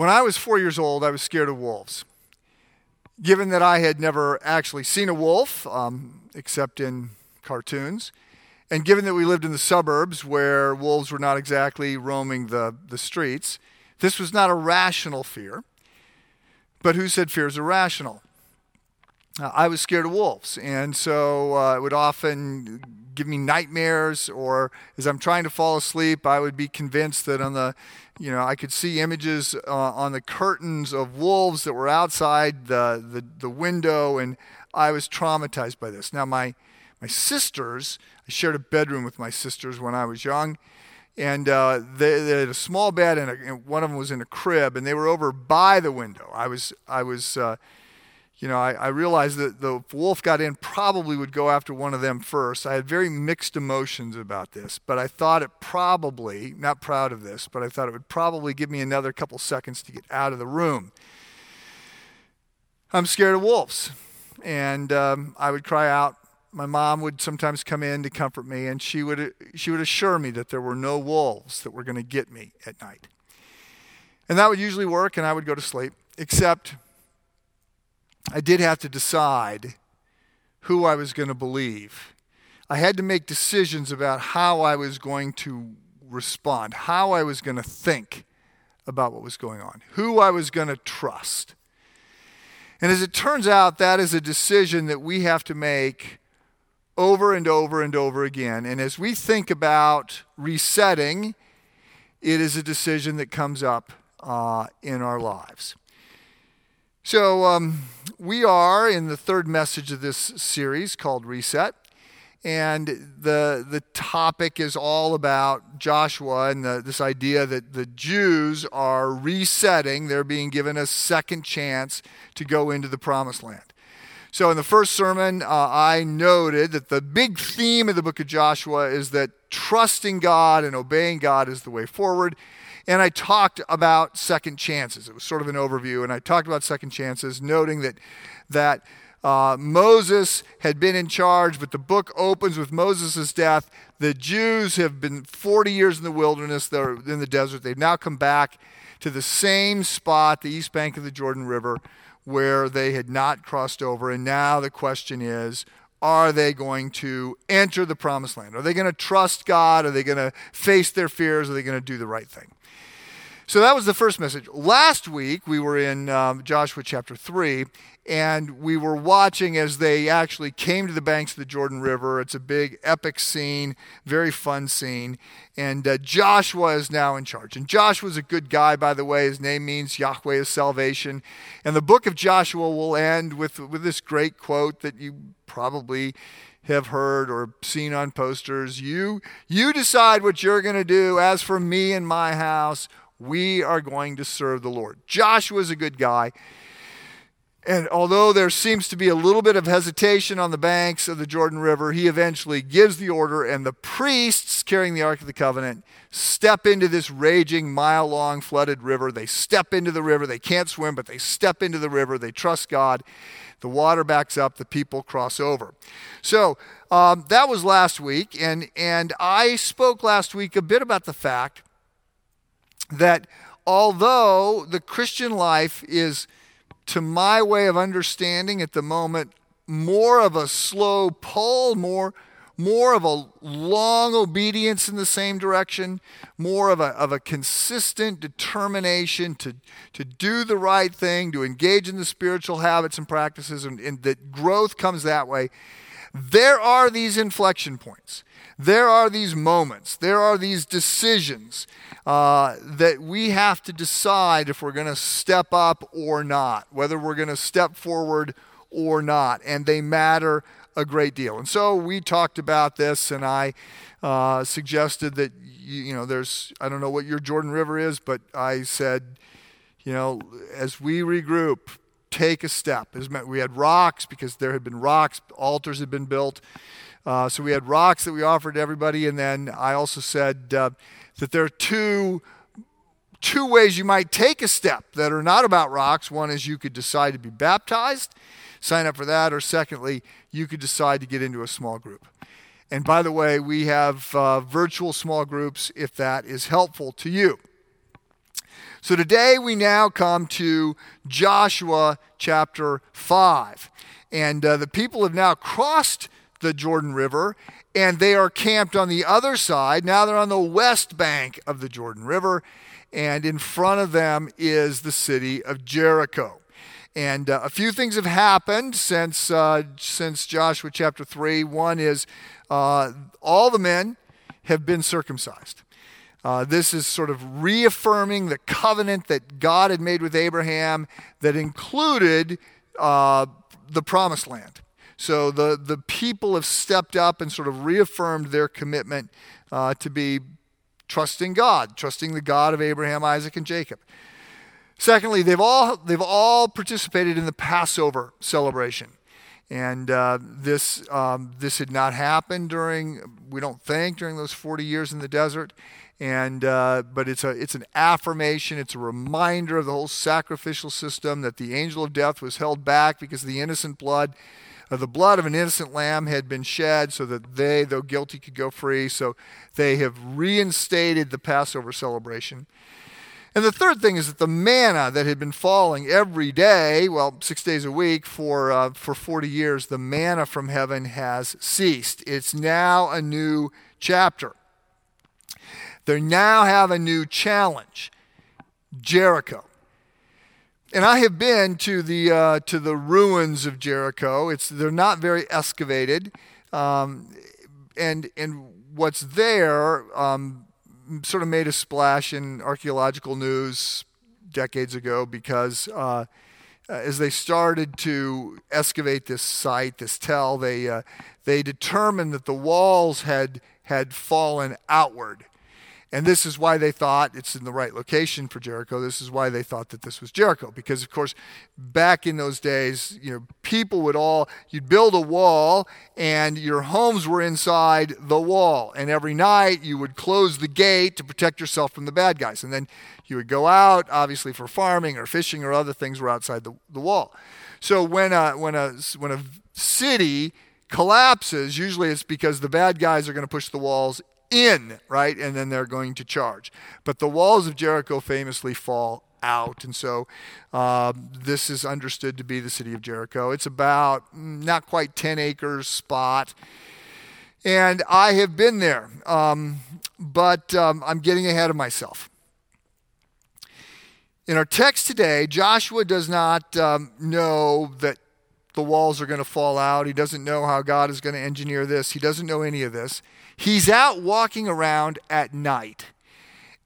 When I was four years old, I was scared of wolves. Given that I had never actually seen a wolf, um, except in cartoons, and given that we lived in the suburbs where wolves were not exactly roaming the, the streets, this was not a rational fear. But who said fear is irrational? I was scared of wolves, and so uh, it would often give me nightmares. Or as I'm trying to fall asleep, I would be convinced that on the, you know, I could see images uh, on the curtains of wolves that were outside the, the the window, and I was traumatized by this. Now my my sisters, I shared a bedroom with my sisters when I was young, and uh, they, they, had a small bed, and, a, and, one of them was in a crib, and they were over by the window. I was, I was, uh, you know, I, I, realized that the wolf got in, probably would go after one of them first. I had very mixed emotions about this, but I thought it probably, not proud of this, but I thought it would probably give me another couple seconds to get out of the room. I'm scared of wolves, and um, I would cry out my mom would sometimes come in to comfort me, and she would, she would assure me that there were no wolves that were going to get me at night. And that would usually work, and I would go to sleep, except I did have to decide who I was going to believe. I had to make decisions about how I was going to respond, how I was going to think about what was going on, who I was going to trust. And as it turns out, that is a decision that we have to make over and over and over again. And as we think about resetting, it is a decision that comes up uh, in our lives. So, um, we are in the third message of this series called Reset. And the, the topic is all about Joshua and the, this idea that the Jews are resetting. They're being given a second chance to go into the promised land. So, in the first sermon, uh, I noted that the big theme of the book of Joshua is that trusting God and obeying God is the way forward. And I talked about second chances. It was sort of an overview, and I talked about second chances, noting that that uh, Moses had been in charge, but the book opens with Moses' death. The Jews have been 40 years in the wilderness, they're in the desert. They've now come back to the same spot, the east bank of the Jordan River, where they had not crossed over. And now the question is are they going to enter the promised land? Are they going to trust God? Are they going to face their fears? Are they going to do the right thing? So that was the first message. Last week, we were in um, Joshua chapter 3, and we were watching as they actually came to the banks of the Jordan River. It's a big, epic scene, very fun scene. And uh, Joshua is now in charge. And Joshua's a good guy, by the way. His name means Yahweh is salvation. And the book of Joshua will end with, with this great quote that you probably have heard or seen on posters. You, you decide what you're going to do. As for me and my house, we are going to serve the Lord. Joshua's a good guy. And although there seems to be a little bit of hesitation on the banks of the Jordan River, he eventually gives the order, and the priests carrying the Ark of the Covenant step into this raging, mile long flooded river. They step into the river. They can't swim, but they step into the river. They trust God. The water backs up, the people cross over. So um, that was last week, and, and I spoke last week a bit about the fact that although the Christian life is, to my way of understanding at the moment, more of a slow pull, more, more of a long obedience in the same direction, more of a, of a consistent determination to, to do the right thing, to engage in the spiritual habits and practices, and, and that growth comes that way. There are these inflection points. There are these moments. There are these decisions uh, that we have to decide if we're going to step up or not, whether we're going to step forward or not. And they matter a great deal. And so we talked about this, and I uh, suggested that, you, you know, there's, I don't know what your Jordan River is, but I said, you know, as we regroup, take a step. We had rocks because there had been rocks, altars had been built. Uh, so we had rocks that we offered to everybody, and then I also said, uh, that there are two two ways you might take a step that are not about rocks. One is you could decide to be baptized, sign up for that, or secondly, you could decide to get into a small group. And by the way, we have uh, virtual small groups if that is helpful to you. So today we now come to Joshua chapter 5. And uh, the people have now crossed the Jordan River and they are camped on the other side. Now they're on the west bank of the Jordan River, and in front of them is the city of Jericho. And uh, a few things have happened since uh, since Joshua chapter three. One is uh, all the men have been circumcised. Uh, this is sort of reaffirming the covenant that God had made with Abraham that included uh, the promised land. So the, the people have stepped up and sort of reaffirmed their commitment uh, to be trusting God, trusting the God of Abraham, Isaac, and Jacob. Secondly, they've all, they've all participated in the Passover celebration. And uh, this, um, this had not happened during, we don't think, during those 40 years in the desert. And, uh, but it's, a, it's an affirmation, it's a reminder of the whole sacrificial system that the angel of death was held back because the innocent blood the blood of an innocent lamb had been shed so that they, though guilty, could go free. So they have reinstated the Passover celebration. And the third thing is that the manna that had been falling every day, well, six days a week for, uh, for 40 years, the manna from heaven has ceased. It's now a new chapter. They now have a new challenge Jericho and I have been to the uh, to the ruins of Jericho. It's they're not very excavated, um, and and what's there um, sort of made a splash in archaeological news decades ago because uh, as they started to excavate this site, this tell, they uh, they determined that the walls had had fallen outward and this is why they thought it's in the right location for Jericho. This is why they thought that this was Jericho. Because, of course, back in those days, you know, people would all, you'd build a wall and your homes were inside the wall. And every night you would close the gate to protect yourself from the bad guys. And then you would go out, obviously, for farming or fishing or other things were outside the, the wall. So when a, when, a, when a city collapses, usually it's because the bad guys are going to push the walls in, right? And then they're going to charge. But the walls of Jericho famously fall out. And so uh, this is understood to be the city of Jericho. It's about not quite 10 acres spot. And I have been there, um, but um, I'm getting ahead of myself. In our text today, Joshua does not um, know that the walls are going to fall out. He doesn't know how God is going to engineer this. He doesn't know any of this. He's out walking around at night.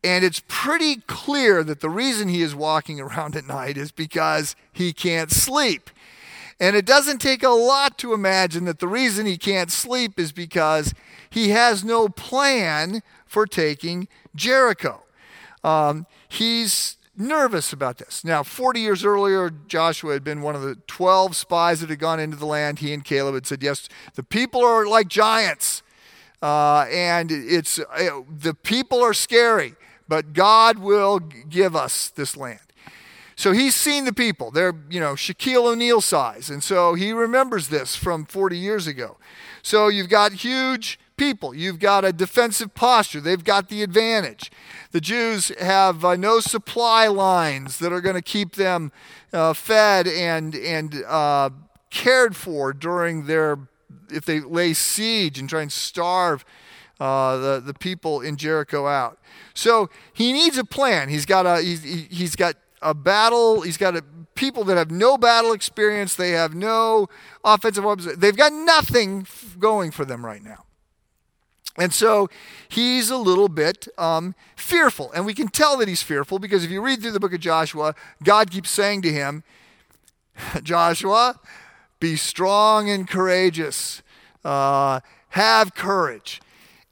And it's pretty clear that the reason he is walking around at night is because he can't sleep. And it doesn't take a lot to imagine that the reason he can't sleep is because he has no plan for taking Jericho. Um, he's nervous about this. Now, 40 years earlier, Joshua had been one of the 12 spies that had gone into the land. He and Caleb had said, Yes, the people are like giants. Uh, and it's uh, the people are scary, but God will give us this land. So he's seen the people. They're, you know, Shaquille O'Neal size. And so he remembers this from 40 years ago. So you've got huge people. You've got a defensive posture. They've got the advantage. The Jews have uh, no supply lines that are going to keep them uh, fed and, and uh, cared for during their if they lay siege and try and starve uh, the, the people in Jericho out. So he needs a plan. He's got a, he's, he's got a battle. He's got a, people that have no battle experience. They have no offensive weapons. They've got nothing going for them right now. And so he's a little bit um, fearful. And we can tell that he's fearful because if you read through the book of Joshua, God keeps saying to him, Joshua, be strong and courageous. Uh, have courage.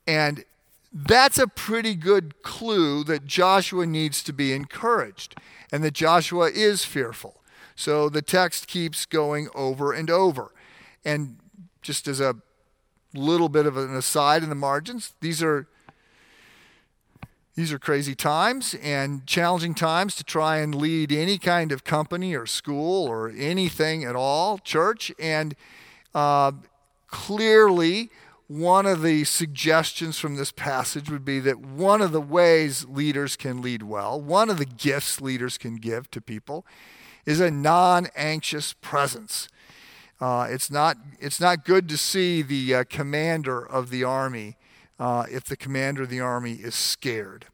And that's a pretty good clue that Joshua needs to be encouraged and that Joshua is fearful. So the text keeps going over and over. And just as a little bit of an aside in the margins, these are these are crazy times and challenging times to try and lead any kind of company or school or anything at all, church. And uh, clearly, one of the suggestions from this passage would be that one of the ways leaders can lead well, one of the gifts leaders can give to people, is a non anxious presence. Uh, it's, not, it's not good to see the uh, commander of the army uh, if the commander of the army is scared.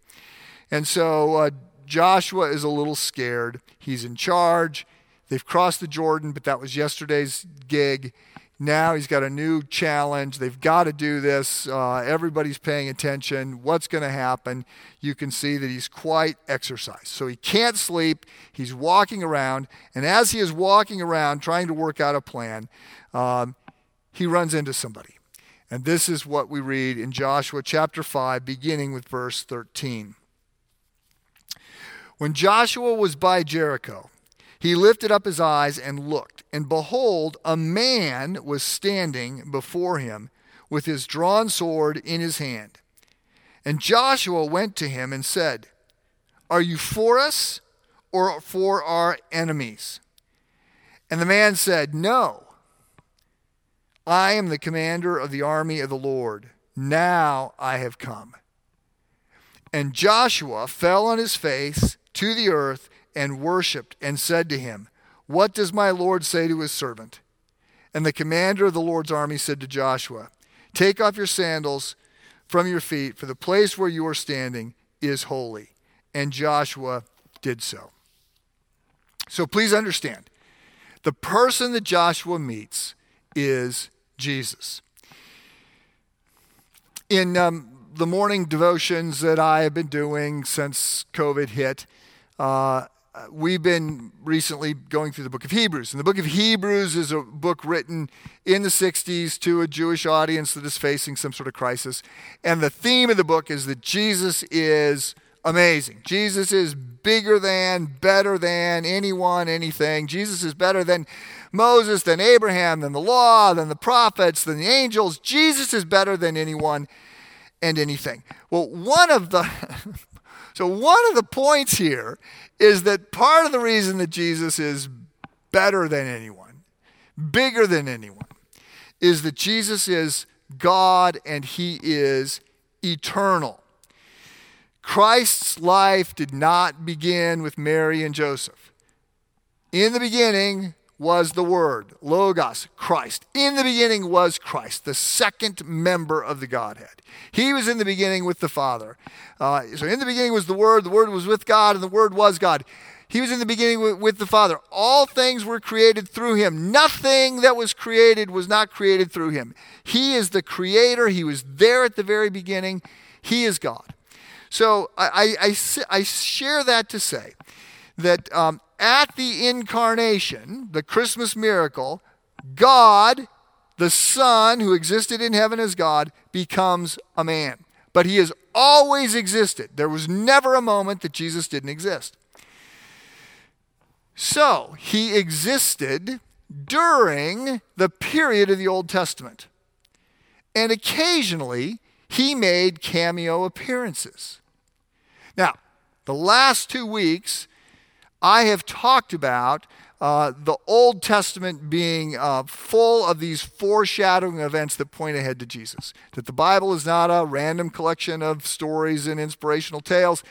And so uh, Joshua is a little scared. He's in charge. They've crossed the Jordan, but that was yesterday's gig. Now he's got a new challenge. They've got to do this. Uh, everybody's paying attention. What's going to happen? You can see that he's quite exercised. So he can't sleep. He's walking around. And as he is walking around trying to work out a plan, um, he runs into somebody. And this is what we read in Joshua chapter 5, beginning with verse 13. When Joshua was by Jericho, he lifted up his eyes and looked, and behold, a man was standing before him with his drawn sword in his hand. And Joshua went to him and said, Are you for us or for our enemies? And the man said, No. I am the commander of the army of the Lord. Now I have come. And Joshua fell on his face to the earth and worshipped and said to him, What does my Lord say to his servant? And the commander of the Lord's army said to Joshua, Take off your sandals from your feet, for the place where you are standing is holy. And Joshua did so. So please understand the person that Joshua meets is Jesus. In um, the morning devotions that I have been doing since COVID hit, uh, uh, we've been recently going through the book of Hebrews. And the book of Hebrews is a book written in the 60s to a Jewish audience that is facing some sort of crisis. And the theme of the book is that Jesus is amazing. Jesus is bigger than, better than anyone, anything. Jesus is better than Moses, than Abraham, than the law, than the prophets, than the angels. Jesus is better than anyone and anything. Well, one of the So, one of the points here is that part of the reason that Jesus is better than anyone, bigger than anyone, is that Jesus is God and he is eternal. Christ's life did not begin with Mary and Joseph. In the beginning, was the Word, Logos, Christ. In the beginning was Christ, the second member of the Godhead. He was in the beginning with the Father. Uh, so in the beginning was the Word, the Word was with God, and the Word was God. He was in the beginning with, with the Father. All things were created through him. Nothing that was created was not created through him. He is the creator. He was there at the very beginning. He is God. So I, I, I, I share that to say that um, at the incarnation, the Christmas miracle, God, the Son who existed in heaven as God, becomes a man. But he has always existed. There was never a moment that Jesus didn't exist. So he existed during the period of the Old Testament. And occasionally he made cameo appearances. Now, the last two weeks, I have talked about uh, the Old Testament being uh, full of these foreshadowing events that point ahead to Jesus. That the Bible is not a random collection of stories and inspirational tales.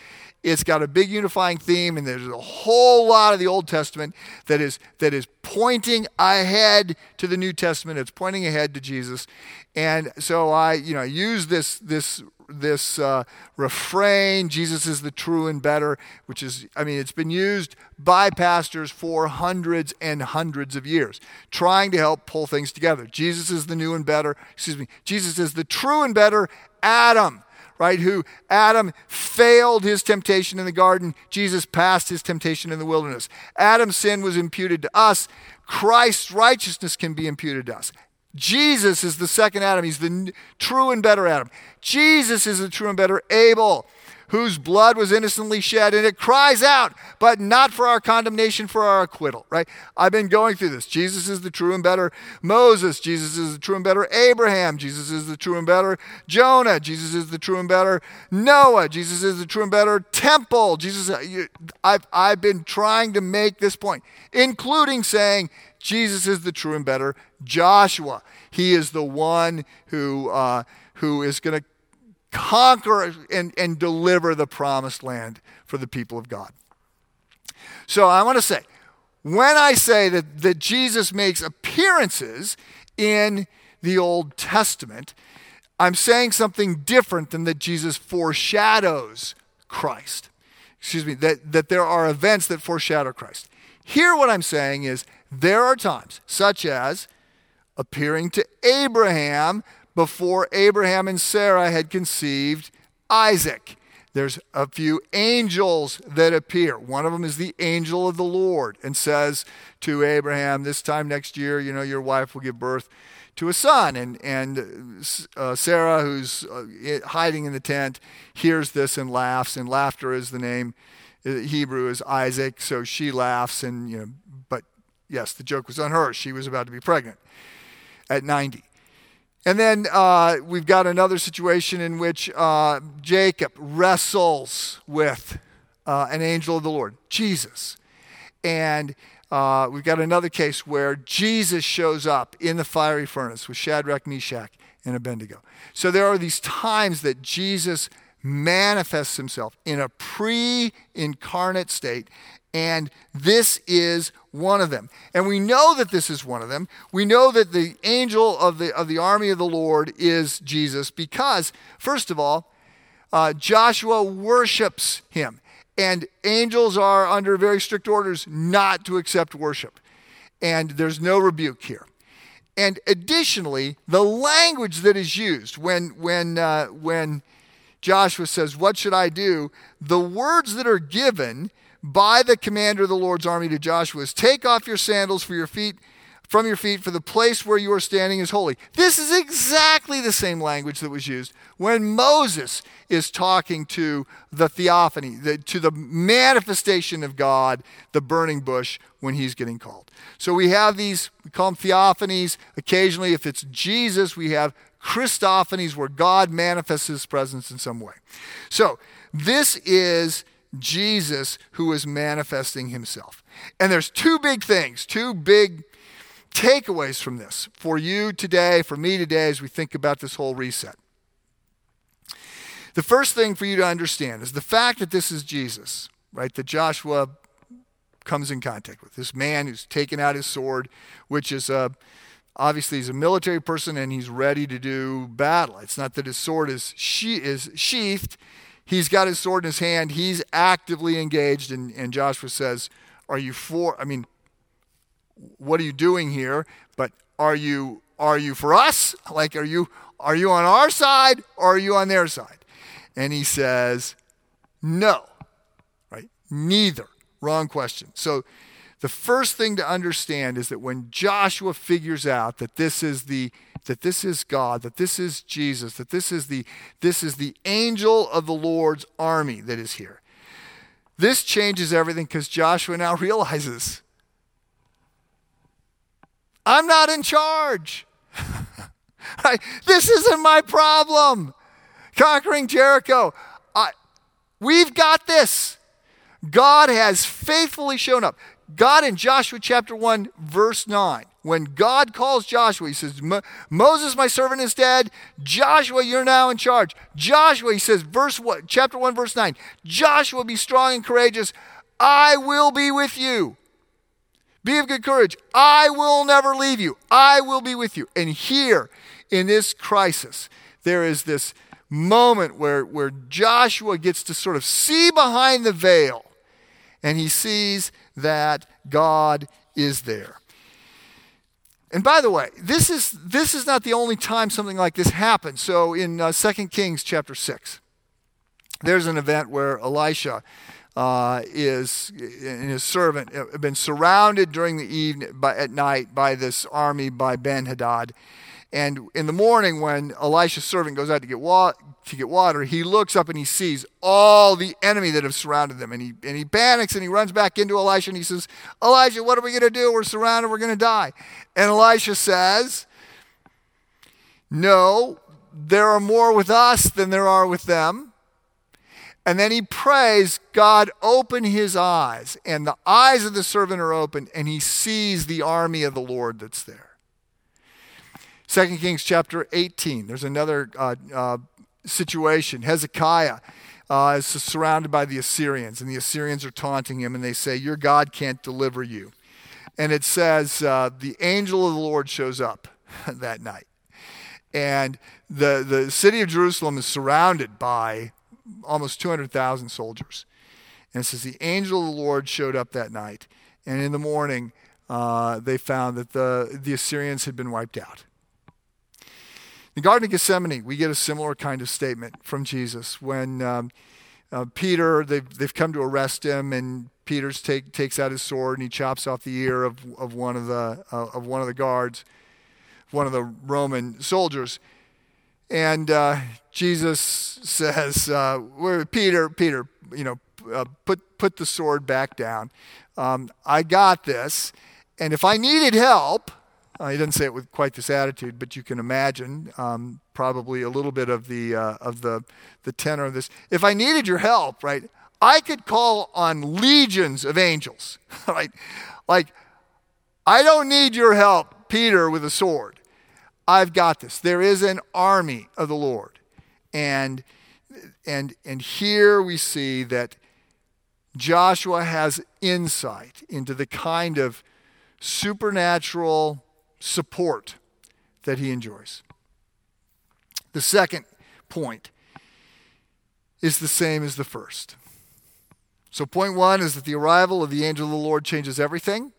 It's got a big unifying theme, and there's a whole lot of the Old Testament that is that is pointing ahead to the New Testament. It's pointing ahead to Jesus, and so I, you know, use this this this uh, refrain, Jesus is the true and better, which is, I mean, it's been used by pastors for hundreds and hundreds of years, trying to help pull things together. Jesus is the new and better, excuse me, Jesus is the true and better Adam right? Who Adam failed his temptation in the garden, Jesus passed his temptation in the wilderness. Adam's sin was imputed to us, Christ's righteousness can be imputed to us. Jesus is the second Adam. He's the true and better Adam. Jesus is the true and better Abel, whose blood was innocently shed, and it cries out, but not for our condemnation, for our acquittal, right? I've been going through this. Jesus is the true and better Moses. Jesus is the true and better Abraham. Jesus is the true and better Jonah. Jesus is the true and better Noah. Jesus is the true and better temple. Jesus, uh, I've, I've been trying to make this point, including saying Jesus is the true and better Joshua. He is the one who, uh, who is going to conquer and, and deliver the promised land for the people of God. So I want to say, when I say that, that Jesus makes appearances in the Old Testament, I'm saying something different than that Jesus foreshadows Christ. Excuse me, that, that there are events that foreshadow Christ. Here, what I'm saying is there are times, such as appearing to Abraham before Abraham and Sarah had conceived Isaac. There's a few angels that appear. One of them is the angel of the Lord and says to Abraham, This time next year, you know, your wife will give birth to a son. And, and uh, Sarah, who's uh, hiding in the tent, hears this and laughs. And laughter is the name, uh, Hebrew is Isaac. So she laughs. And, you know, yes, the joke was on her. She was about to be pregnant at 90. And then uh, we've got another situation in which uh, Jacob wrestles with uh, an angel of the Lord, Jesus. And uh, we've got another case where Jesus shows up in the fiery furnace with Shadrach, Meshach, and Abednego. So there are these times that Jesus manifests himself in a pre incarnate state, and this is one of them. And we know that this is one of them. We know that the angel of the, of the army of the Lord is Jesus because, first of all, uh, Joshua worships him. And angels are under very strict orders not to accept worship. And there's no rebuke here. And additionally, the language that is used when, when, uh, when Joshua says, What should I do? The words that are given by the commander of the Lord's army to Joshua is take off your sandals for your feet from your feet for the place where you are standing is holy. This is exactly the same language that was used when Moses is talking to the theophany, the, to the manifestation of God, the burning bush, when he's getting called. So we have these, we call them theophanies. Occasionally, if it's Jesus, we have Christophanies where God manifests his presence in some way. So this is Jesus who is manifesting himself. And there's two big things, two big takeaways from this for you today, for me today, as we think about this whole reset. The first thing for you to understand is the fact that this is Jesus, right? That Joshua comes in contact with this man who's taken out his sword, which is a obviously he's a military person and he's ready to do battle. It's not that his sword is she is sheathed he's got his sword in his hand. He's actively engaged. And, and Joshua says, Are you for, I mean, what are you doing here? But are you, are you for us? Like, are you, are you on our side or are you on their side? And he says, No, right? Neither. Wrong question. So, the first thing to understand is that when Joshua figures out that this is the that this is God, that this is Jesus, that this is the this is the angel of the Lord's army that is here. This changes everything because Joshua now realizes I'm not in charge. this isn't my problem. Conquering Jericho. I, we've got this. God has faithfully shown up. God in Joshua chapter 1, verse 9, when God calls Joshua, he says, Moses, my servant, is dead. Joshua, you're now in charge. Joshua, he says, verse what, chapter 1, verse 9, Joshua, be strong and courageous. I will be with you. Be of good courage. I will never leave you. I will be with you. And here in this crisis, there is this moment where, where Joshua gets to sort of see behind the veil and he sees that God is there. And by the way, this is, this is not the only time something like this happens. So in uh, 2 Kings chapter 6, there's an event where Elisha uh, is and his servant have been surrounded during the evening by, at night by this army by Ben Hadad, And in the morning, when Elisha's servant goes out to get, wa- to get water, he looks up and he sees all the enemy that have surrounded them. And he, and he panics and he runs back into Elisha and he says, Elijah, what are we going to do? We're surrounded. We're going to die. And Elisha says, No, there are more with us than there are with them. And then he prays, God, open his eyes. And the eyes of the servant are opened, and he sees the army of the Lord that's there. 2 Kings chapter 18, there's another uh, uh, situation. Hezekiah uh, is surrounded by the Assyrians, and the Assyrians are taunting him, and they say, Your God can't deliver you. And it says, uh, The angel of the Lord shows up that night. And the, the city of Jerusalem is surrounded by almost 200,000 soldiers. And it says, The angel of the Lord showed up that night. And in the morning, uh, they found that the, the Assyrians had been wiped out. In Garden of Gethsemane, we get a similar kind of statement from Jesus when um, uh, Peter, they've, they've come to arrest him, and Peter take, takes out his sword and he chops off the ear of, of, one, of, the, uh, of one of the guards, one of the Roman soldiers. And uh, Jesus says, uh, Peter, Peter, you know, uh, put, put the sword back down. Um, I got this. And if I needed help, uh, he doesn't say it with quite this attitude, but you can imagine um, probably a little bit of the uh, of the the tenor of this. If I needed your help, right, I could call on legions of angels, right? Like, I don't need your help, Peter, with a sword. I've got this. There is an army of the Lord, and and and here we see that Joshua has insight into the kind of supernatural support that he enjoys. The second point is the same as the first. So, point one is that the arrival of the angel of the Lord changes everything.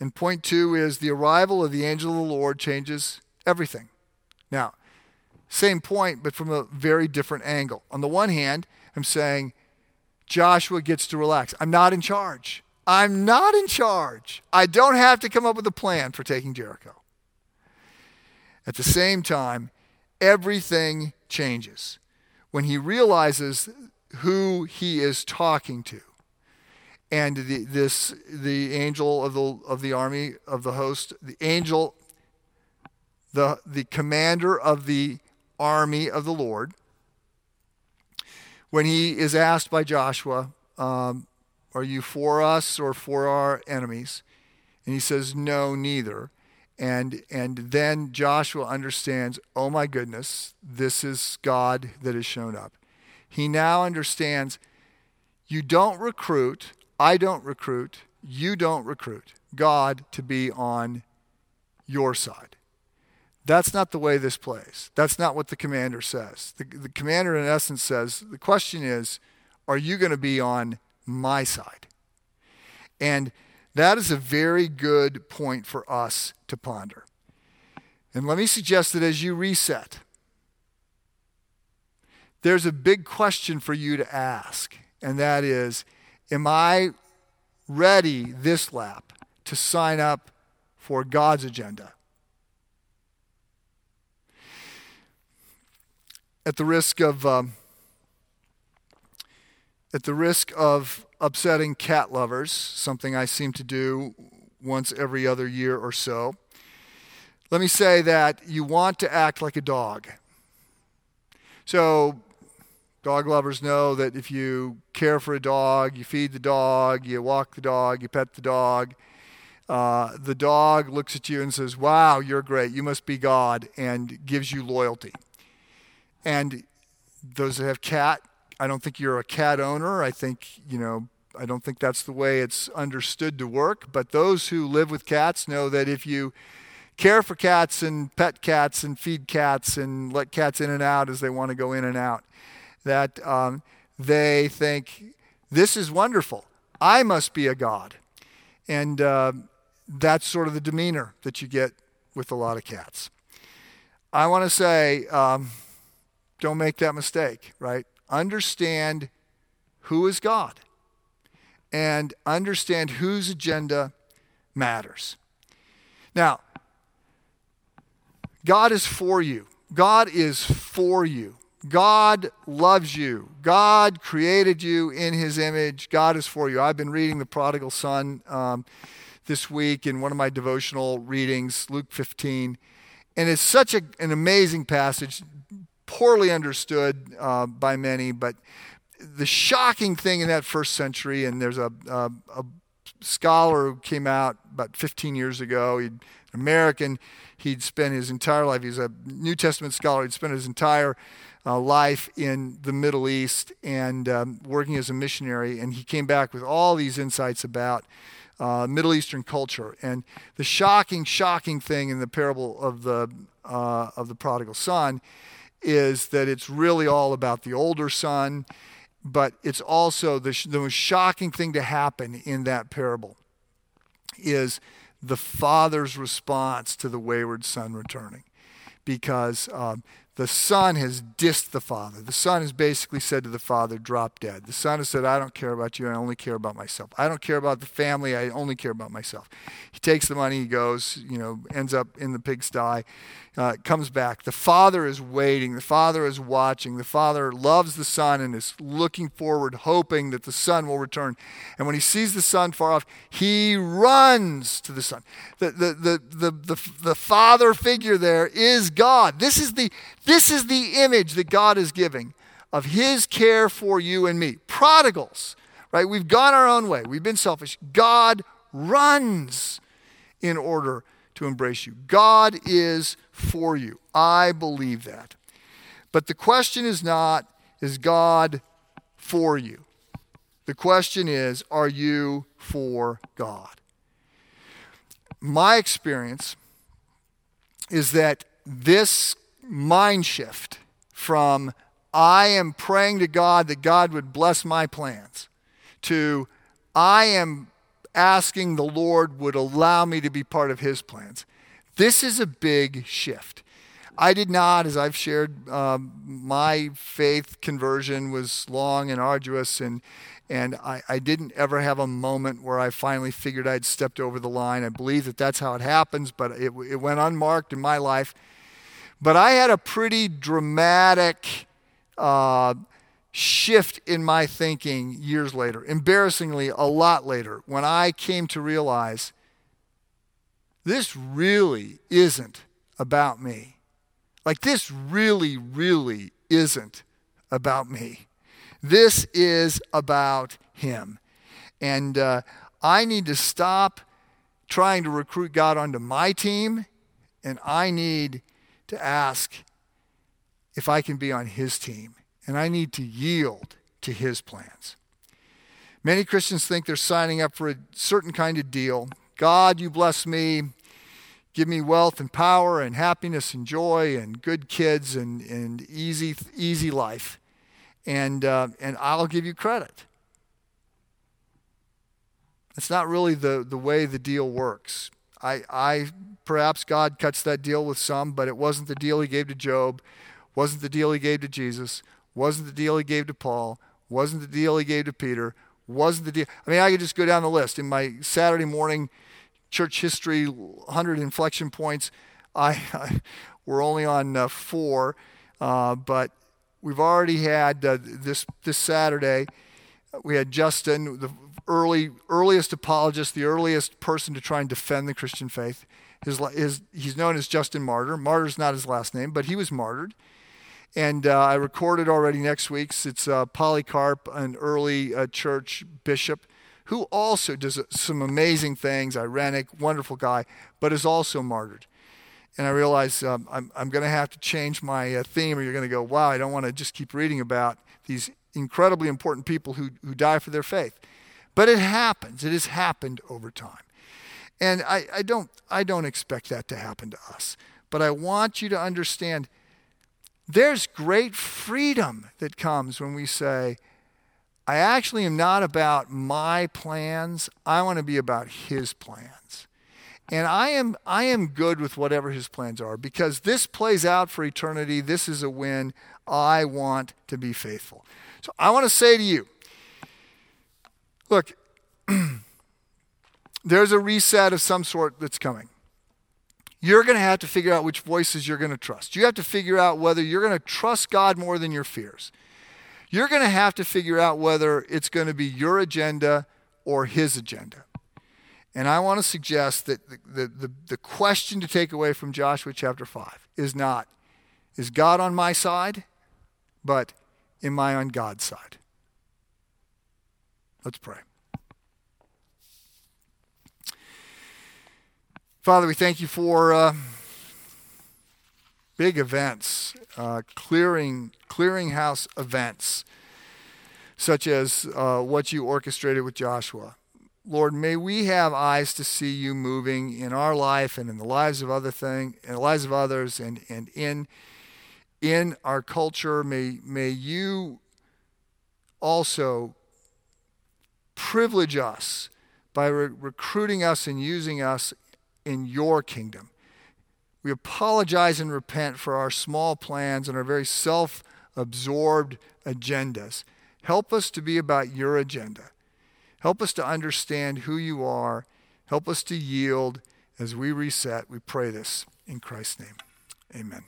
And point two is the arrival of the angel of the Lord changes everything. Now, same point, but from a very different angle. On the one hand, I'm saying Joshua gets to relax. I'm not in charge. I'm not in charge. I don't have to come up with a plan for taking Jericho. At the same time, everything changes when he realizes who he is talking to. And the, this, the angel of the, of the army of the host, the angel, the, the commander of the army of the Lord, when he is asked by Joshua, um, are you for us or for our enemies? And he says, No, neither. And, and then Joshua understands, oh my goodness, this is God that has shown up. He now understands you don't recruit, I don't recruit, you don't recruit God to be on your side. That's not the way this plays. That's not what the commander says. The, the commander, in essence, says the question is, are you going to be on my side. And that is a very good point for us to ponder. And let me suggest that as you reset, there's a big question for you to ask, and that is Am I ready this lap to sign up for God's agenda? At the risk of um, at the risk of upsetting cat lovers, something I seem to do once every other year or so, let me say that you want to act like a dog. So, dog lovers know that if you care for a dog, you feed the dog, you walk the dog, you pet the dog, uh, the dog looks at you and says, Wow, you're great. You must be God, and gives you loyalty. And those that have cat I don't think you're a cat owner. I think, you know, I don't think that's the way it's understood to work. But those who live with cats know that if you care for cats and pet cats and feed cats and let cats in and out as they want to go in and out, that um, they think, this is wonderful. I must be a god. And uh, that's sort of the demeanor that you get with a lot of cats. I want to say, um, don't make that mistake, right? Understand who is God and understand whose agenda matters. Now, God is for you. God is for you. God loves you. God created you in his image. God is for you. I've been reading The Prodigal Son um, this week in one of my devotional readings, Luke 15. And it's such a, an amazing passage, poorly understood uh, by many, but the shocking thing in that first century, and there's a, a, a scholar who came out about 15 years ago, he'd, an American, he'd spent his entire life, he's a New Testament scholar, he'd spent his entire uh, life in the Middle East and um, working as a missionary, and he came back with all these insights about uh, Middle Eastern culture. And the shocking, shocking thing in the parable of the uh, of the prodigal son is that it's really all about the older son, but it's also the, the most shocking thing to happen in that parable is the father's response to the wayward son returning because um, the son has dissed the father. The son has basically said to the father, drop dead. The son has said, I don't care about you, I only care about myself. I don't care about the family, I only care about myself. He takes the money, he goes, you know, ends up in the pigsty, uh, comes back. The father is waiting, the father is watching. The father loves the son and is looking forward, hoping that the son will return. And when he sees the son far off, he runs to the son. The, the, the, the, the, the father figure there is God. This is the this is the image that God is giving of his care for you and me. Prodigals, right? We've gone our own way. We've been selfish. God runs in order to embrace you. God is for you. I believe that. But the question is not, is God for you? The question is, are you for God? My experience is that this mind shift from I am praying to God that God would bless my plans to I am asking the Lord would allow me to be part of his plans. This is a big shift. I did not, as I've shared, um, my faith conversion was long and arduous, and and I, I didn't ever have a moment where I finally figured I'd stepped over the line. I believe that that's how it happens, but it, it went unmarked in my life. But I had a pretty dramatic uh, shift in my thinking years later, embarrassingly, a lot later, when I came to realize this really isn't about me. Like, this really, really isn't about me. This is about Him. And uh, I need to stop trying to recruit God onto my team, and I need to ask if I can be on his team, and I need to yield to his plans. Many Christians think they're signing up for a certain kind of deal. God, you bless me. Give me wealth and power and happiness and joy and good kids and, and easy, easy life. And, uh, and I'll give you credit. That's not really the, the way the deal works. I, I perhaps God cuts that deal with some, but it wasn't the deal he gave to Job, wasn't the deal he gave to Jesus, wasn't the deal he gave to Paul, wasn't the deal he gave to Peter, wasn't the deal. I mean, I could just go down the list. In my Saturday morning church history 100 inflection points, I, I we're only on uh, four, uh, but we've already had uh, this this Saturday. We had Justin, the early, earliest apologist, the earliest person to try and defend the Christian faith. His, his, he's known as Justin Martyr. Martyr's not his last name, but he was martyred. And uh, I recorded already next week's. It's uh, Polycarp, an early uh, church bishop, who also does some amazing things, ironic, wonderful guy, but is also martyred. And I realized um, I'm, I'm going to have to change my uh, theme, or you're going to go, wow, I don't want to just keep reading about these incredibly important people who, who die for their faith. But it happens. It has happened over time. And I, I, don't, I don't expect that to happen to us. But I want you to understand there's great freedom that comes when we say, I actually am not about my plans. I want to be about his plans. And I am, I am good with whatever his plans are because this plays out for eternity. This is a win. I want to be faithful. So I want to say to you Look, there's a reset of some sort that's coming. you're going to have to figure out which voices you're going to trust. You have to figure out whether you're going to trust God more than your fears. You're going to have to figure out whether it's going to be your agenda or His agenda. And I want to suggest that the, the, the, the question to take away from Joshua chapter 5 is not, is God on my side? But am I on God's side? Let's pray. Father, we thank you for uh, big events, uh, clearing clearinghouse events, such as uh, what you orchestrated with Joshua. Lord, may we have eyes to see you moving in our life and in the lives of other thing, in the lives of others, and and in in our culture. May may you also privilege us by re- recruiting us and using us in your kingdom. We apologize and repent for our small plans and our very self absorbed agendas. Help us to be about your agenda. Help us to understand who you are. Help us to yield as we reset. We pray this in Christ's name. Amen.